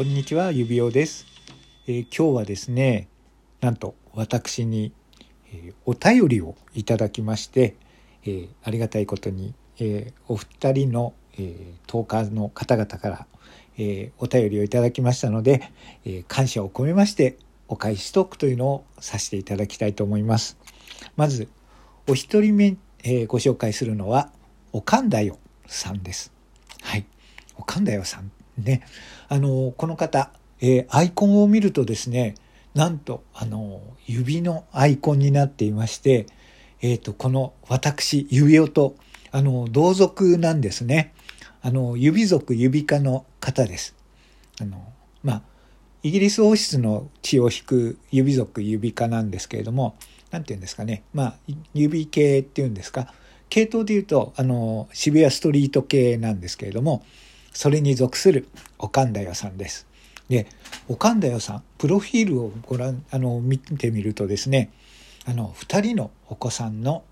こんにちは、指輪です、えー、今日はですね、なんと私に、えー、お便りをいただきまして、えー、ありがたいことに、えお二人の、えトーカーの方々から、えお便りをいただきましたので、え感謝を込めましてお返しトークというのをさせていただきたいと思います。まず、お一人目、えご紹介するのは、おかんだよさんです。はい。おかんだよさんね、あのこの方、えー、アイコンを見るとですねなんとあの指のアイコンになっていまして、えーと、この私指輪とあの同族なんですね。あの指族指科の方です。あのまあイギリス王室の血を引く指族指科なんですけれども何て言うんですかね。まあ指系っていうんですか。系統で言うとあの渋谷ストリート系なんですけれどもそれに属するおかんだよさんです。で、おかんだよさん、プロフィールをご覧、あの、見てみるとですね、あの、二人のお子さんの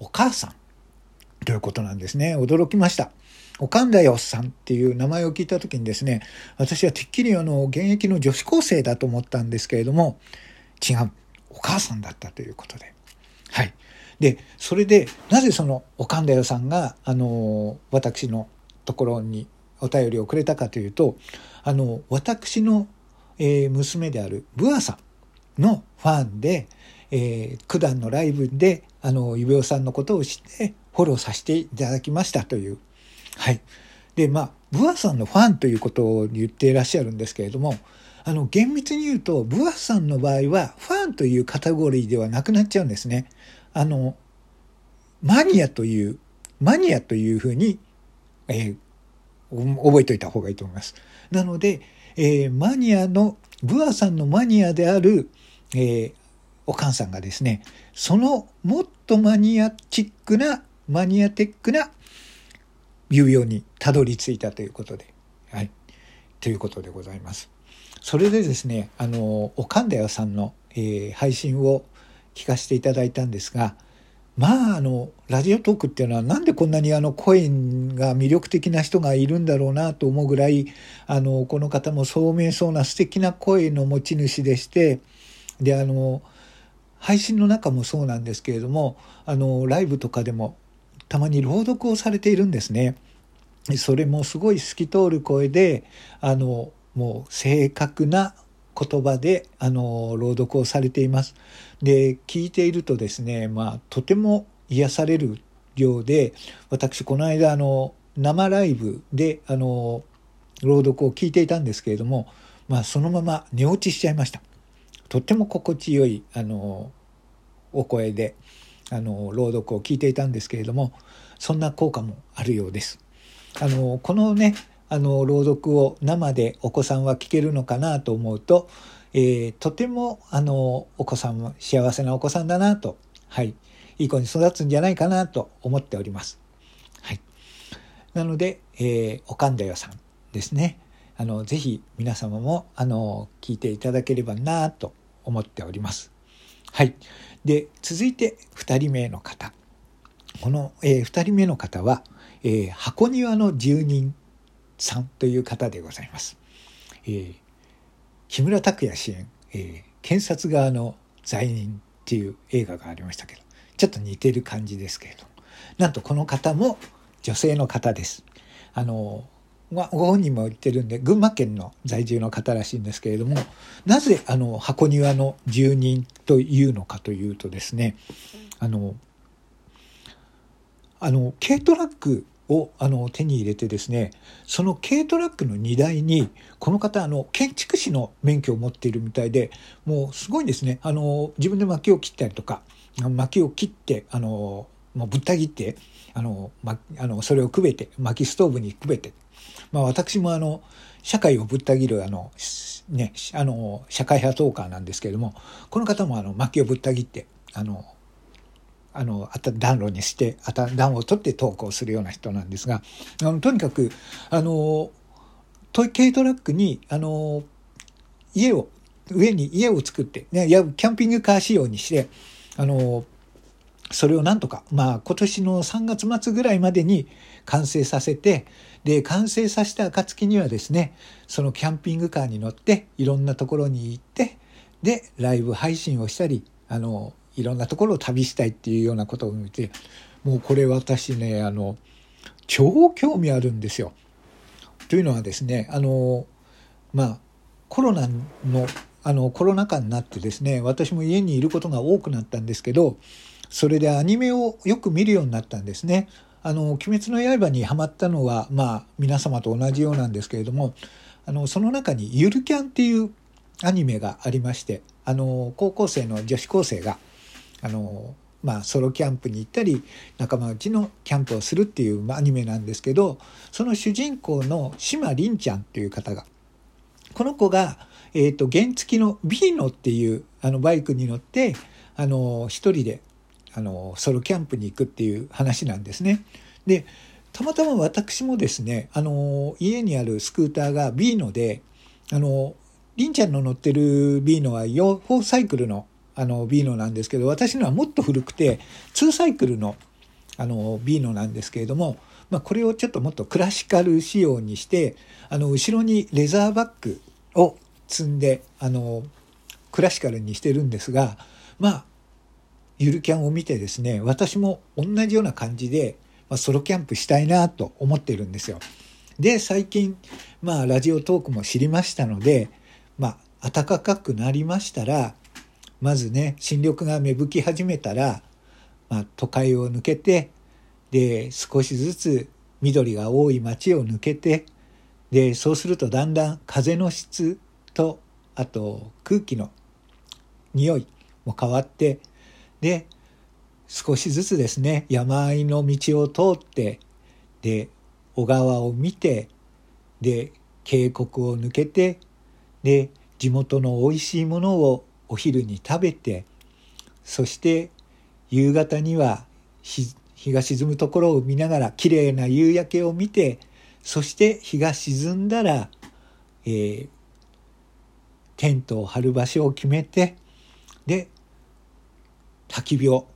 お母さんということなんですね。驚きました。おかんだよさんっていう名前を聞いた時にですね、私はてっきりあの、現役の女子高生だと思ったんですけれども、違う、お母さんだったということで。はい。で、それで、なぜそのおかんだよさんが、あの、私のところにお便りをくれたかというとあの私の、えー、娘であるブアさんのファンで、えー、九段のライブであの指輪さんのことを知ってフォローさせていただきましたという。はい、でまあブアさんのファンということを言っていらっしゃるんですけれどもあの厳密に言うとブアさんの場合はファンというカテゴリーではなくなっちゃうんですね。あのマニアというマニアというふうに、えー、覚えておいた方がいいと思います。なので、えー、マニアの、ブアさんのマニアである、えー、おかんさんがですね、そのもっとマニアチックな、マニアテックな指輪にたどり着いたということで、はい。ということでございます。それでですね、あの、おかんだよさんの、えー、配信を聞かせていただいたんですが、まああのラジオトークっていうのはなんでこんなにあの声が魅力的な人がいるんだろうなと思うぐらいあのこの方も聡明そうな素敵な声の持ち主でしてであの配信の中もそうなんですけれどもあのライブとかでもたまに朗読をされているんですね。それもすごい透き通る声であのもう正確な言葉であの朗読をされています。で聞いているとですね、まあ、とても癒されるようで私この間あの生ライブであの朗読を聞いていたんですけれども、まあ、そのまま寝落ちしちゃいました。とっても心地よいあのお声であの朗読を聞いていたんですけれどもそんな効果もあるようです。あのこのねあの朗読を生でお子さんは聞けるのかなと思うと、えー、とてもあのお子さんも幸せなお子さんだなと、はい、いい子に育つんじゃないかなと思っております。はい、なので、えー、おかんだよさんですね。あのぜひ皆様もあの聞いていただければなと思っております。はい。で、続いて2人目の方。この、えー、2人目の方は、えー、箱庭の住人さんという方でございます。えー、木村拓哉主演、えー、検察側の罪人っていう映画がありましたけど、ちょっと似てる感じですけれども、なんとこの方も女性の方です。あの、まあ、ご本人も言ってるんで、群馬県の在住の方らしいんですけれども、なぜあの箱庭の住人というのかというとですね、あの、あの軽トラックをあの手に入れてですねその軽トラックの荷台にこの方あの建築士の免許を持っているみたいでもうすごいんですね。あの自分で薪を切ったりとか薪を切ってあのもうぶった切ってあの、ま、あのそれをくべて薪ストーブにくべて、まあ、私もあの社会をぶった切るあの、ね、あの社会派トーカーなんですけれどもこの方もあの薪をぶった切ってあのあの暖炉にして暖を取って投稿するような人なんですがあのとにかくあの軽トラックにあの家を上に家を作って、ね、キャンピングカー仕様にしてあのそれをなんとか、まあ今年の3月末ぐらいまでに完成させて、で、完成させた暁にはですね、そのキャンピングカーに乗っていろんなところに行って、で、ライブ配信をしたり、あの、いろんなところを旅したいっていうようなことを見て、もうこれ私ね、あの、超興味あるんですよ。というのはですね、あの、まあ、コロナの、あの、コロナ禍になってですね、私も家にいることが多くなったんですけど、それでアニメをよく見るようになったんですね。あの、鬼滅の刃にハマったのは、まあ、皆様と同じようなんですけれども、あの、その中にゆるキャンっていうアニメがありまして、あの、高校生の女子高生が、あの、まあ、ソロキャンプに行ったり仲間内のキャンプをするっていうアニメなんですけどその主人公の島凛ちゃんっていう方がこの子が、えーと、原付のビーノっていうあのバイクに乗ってあの一人であのソロキャンプに行くっていう話なんですね。でたまたま私もですねあの家にあるスクーターがビーノであのりんちゃんの乗ってるビーノは4サイクルのあのビーノなんですけど私のはもっと古くて2サイクルのあのビーノなんですけれども、まあ、これをちょっともっとクラシカル仕様にしてあの後ろにレザーバッグを積んであのクラシカルにしてるんですがまあゆるキャンを見てですね私も同じような感じで、まあ、ソロキャンプしたいなと思ってるんですよ。で最近まあラジオトークも知りましたのでまあ暖かくなりましたらまずね新緑が芽吹き始めたら、まあ、都会を抜けてで少しずつ緑が多い町を抜けてでそうするとだんだん風の質とあと空気の匂いも変わってで少しずつですね山あいの道を通ってで小川を見てで渓谷を抜けてで地元の美味しいものをお昼に食べてそして夕方には日が沈むところを見ながら綺麗な夕焼けを見てそして日が沈んだら、えー、テントを張る場所を決めてで焚き火を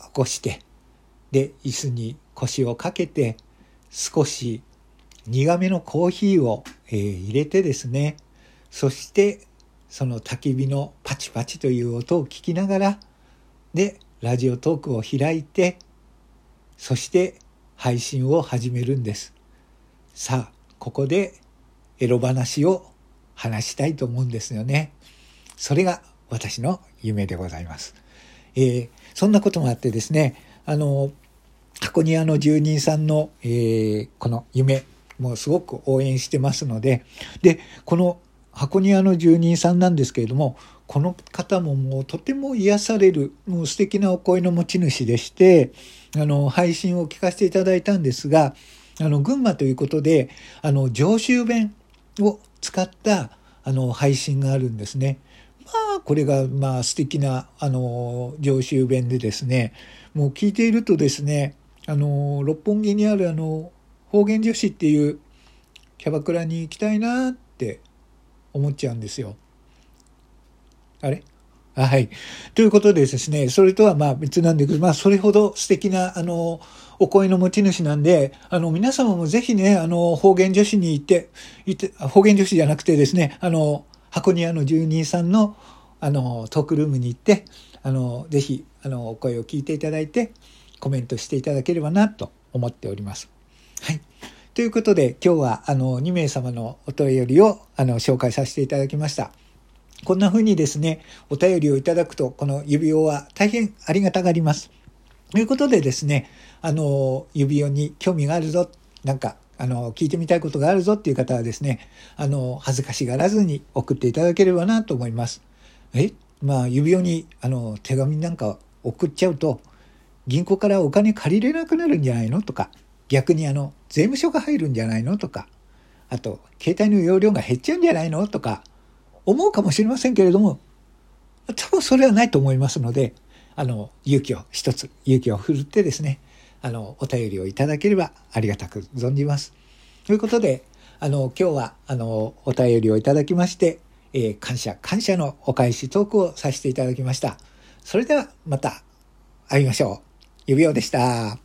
起こしてで椅子に腰をかけて少し苦めのコーヒーを、えー、入れてですねそしてその焚き火のパチパチという音を聞きながらでラジオトークを開いてそして配信を始めるんです。さあここでエロ話を話したいと思うんですよね。それが私の夢でございます。えー、そんなこともあってですね、あの、箱庭の住人さんの、えー、この夢、もすごく応援してますので、で、この箱庭の住人さんなんですけれども、この方ももうとても癒される、もう素敵なお声の持ち主でして、あの、配信を聞かせていただいたんですが、あの、群馬ということで、あの、上州弁を使ったあの配信があるんですね。まあこれがまあ素敵なあの上州弁でですねもう聞いているとですねあの六本木にあるあの方言女子っていうキャバクラに行きたいなって思っちゃうんですよ。あれ？はい。ということでですね、それとはまあ別なんだけど、まあそれほど素敵な、あの、お声の持ち主なんで、あの、皆様もぜひね、あの、方言女子に行って、行って、方言女子じゃなくてですね、あの、箱庭の住人さんのあのトークルームに行ってあのぜひあのお声を聞いていただいてコメントしていただければなと思っております。はいということで今日はあの2名様のお便りをあの紹介させていただきました。こんな風にですねお便りをいただくとこの指輪は大変ありがたがります。ということでですねあの指輪に興味があるぞなんかあの、聞いてみたいことがあるぞっていう方はですね、あの、恥ずかしがらずに送っていただければなと思います。え？まあ、指輪に、あの、手紙なんか送っちゃうと、銀行からお金借りれなくなるんじゃないの？とか、逆にあの、税務署が入るんじゃないの？とか、あと、携帯の容量が減っちゃうんじゃないの？とか、思うかもしれませんけれども、多分それはないと思いますので、あの、勇気を一つ、勇気を振るってですね、あの、お便りをいただければありがたく存じます。ということで、あの、今日は、あの、お便りをいただきまして、えー、感謝、感謝のお返しトークをさせていただきました。それではまた会いましょう。指輪でした。